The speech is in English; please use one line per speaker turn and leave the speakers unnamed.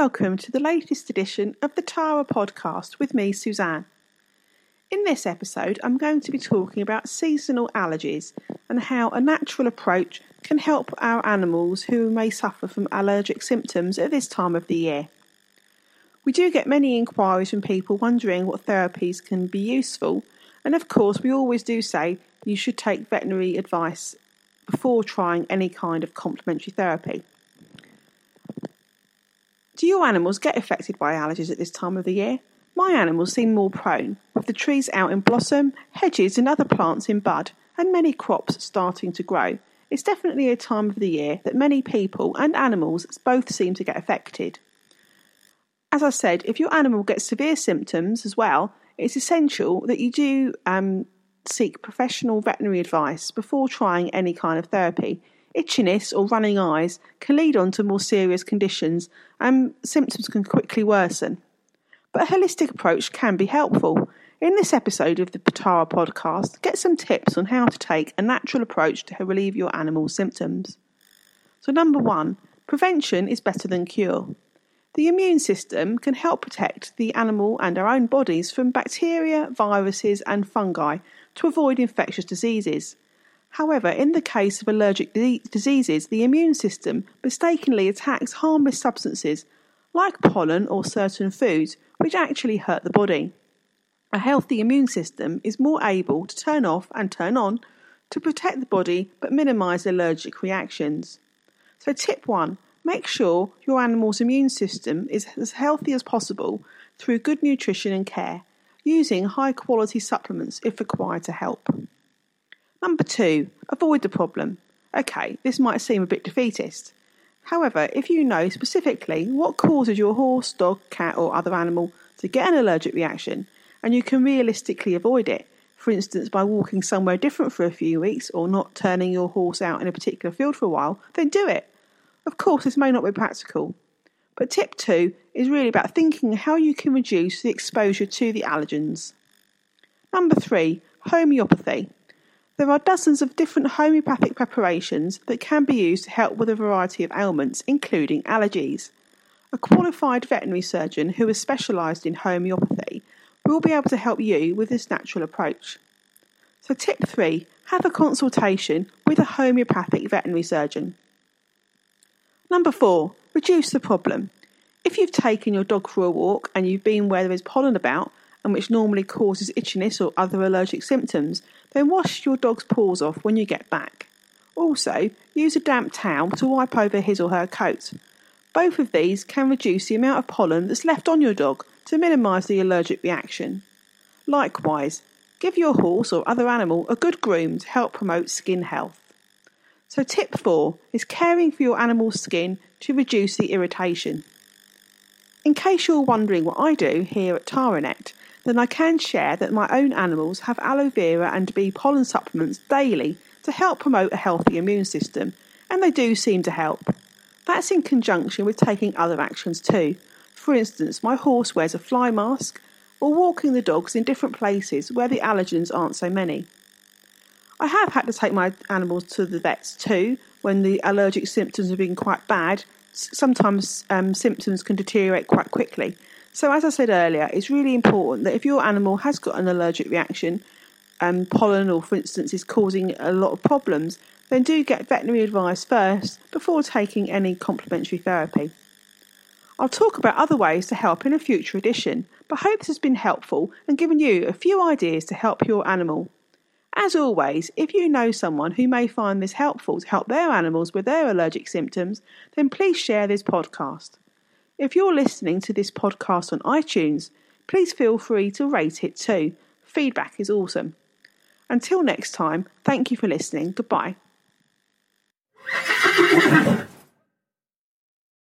welcome to the latest edition of the Tara podcast with me, Suzanne. In this episode, I'm going to be talking about seasonal allergies and how a natural approach can help our animals who may suffer from allergic symptoms at this time of the year. We do get many inquiries from people wondering what therapies can be useful, and of course, we always do say you should take veterinary advice before trying any kind of complementary therapy. Do your animals get affected by allergies at this time of the year? My animals seem more prone, with the trees out in blossom, hedges and other plants in bud, and many crops starting to grow. It's definitely a time of the year that many people and animals both seem to get affected. As I said, if your animal gets severe symptoms as well, it's essential that you do um, seek professional veterinary advice before trying any kind of therapy. Itchiness or running eyes can lead on to more serious conditions and symptoms can quickly worsen. But a holistic approach can be helpful. In this episode of the Patara podcast, get some tips on how to take a natural approach to relieve your animal's symptoms. So, number one, prevention is better than cure. The immune system can help protect the animal and our own bodies from bacteria, viruses, and fungi to avoid infectious diseases. However, in the case of allergic diseases, the immune system mistakenly attacks harmless substances like pollen or certain foods which actually hurt the body. A healthy immune system is more able to turn off and turn on to protect the body but minimize allergic reactions. So, tip one Make sure your animal's immune system is as healthy as possible through good nutrition and care, using high quality supplements if required to help. Number two, avoid the problem. Okay, this might seem a bit defeatist. However, if you know specifically what causes your horse, dog, cat, or other animal to get an allergic reaction, and you can realistically avoid it, for instance by walking somewhere different for a few weeks or not turning your horse out in a particular field for a while, then do it. Of course, this may not be practical, but tip two is really about thinking how you can reduce the exposure to the allergens. Number three, homeopathy. There are dozens of different homeopathic preparations that can be used to help with a variety of ailments, including allergies. A qualified veterinary surgeon who is specialised in homeopathy will be able to help you with this natural approach. So, tip three have a consultation with a homeopathic veterinary surgeon. Number four, reduce the problem. If you've taken your dog for a walk and you've been where there is pollen about, and which normally causes itchiness or other allergic symptoms, then wash your dog's paws off when you get back. Also, use a damp towel to wipe over his or her coat. Both of these can reduce the amount of pollen that's left on your dog to minimise the allergic reaction. Likewise, give your horse or other animal a good groom to help promote skin health. So, tip four is caring for your animal's skin to reduce the irritation. In case you're wondering what I do here at Taranet, then I can share that my own animals have aloe vera and bee pollen supplements daily to help promote a healthy immune system, and they do seem to help. That's in conjunction with taking other actions too. For instance, my horse wears a fly mask, or walking the dogs in different places where the allergens aren't so many. I have had to take my animals to the vets too when the allergic symptoms have been quite bad. Sometimes um, symptoms can deteriorate quite quickly. So, as I said earlier, it's really important that if your animal has got an allergic reaction, um, pollen or, for instance, is causing a lot of problems, then do get veterinary advice first before taking any complementary therapy. I'll talk about other ways to help in a future edition, but hope this has been helpful and given you a few ideas to help your animal. As always, if you know someone who may find this helpful to help their animals with their allergic symptoms, then please share this podcast. If you're listening to this podcast on iTunes, please feel free to rate it too. Feedback is awesome. Until next time, thank you for listening. Goodbye.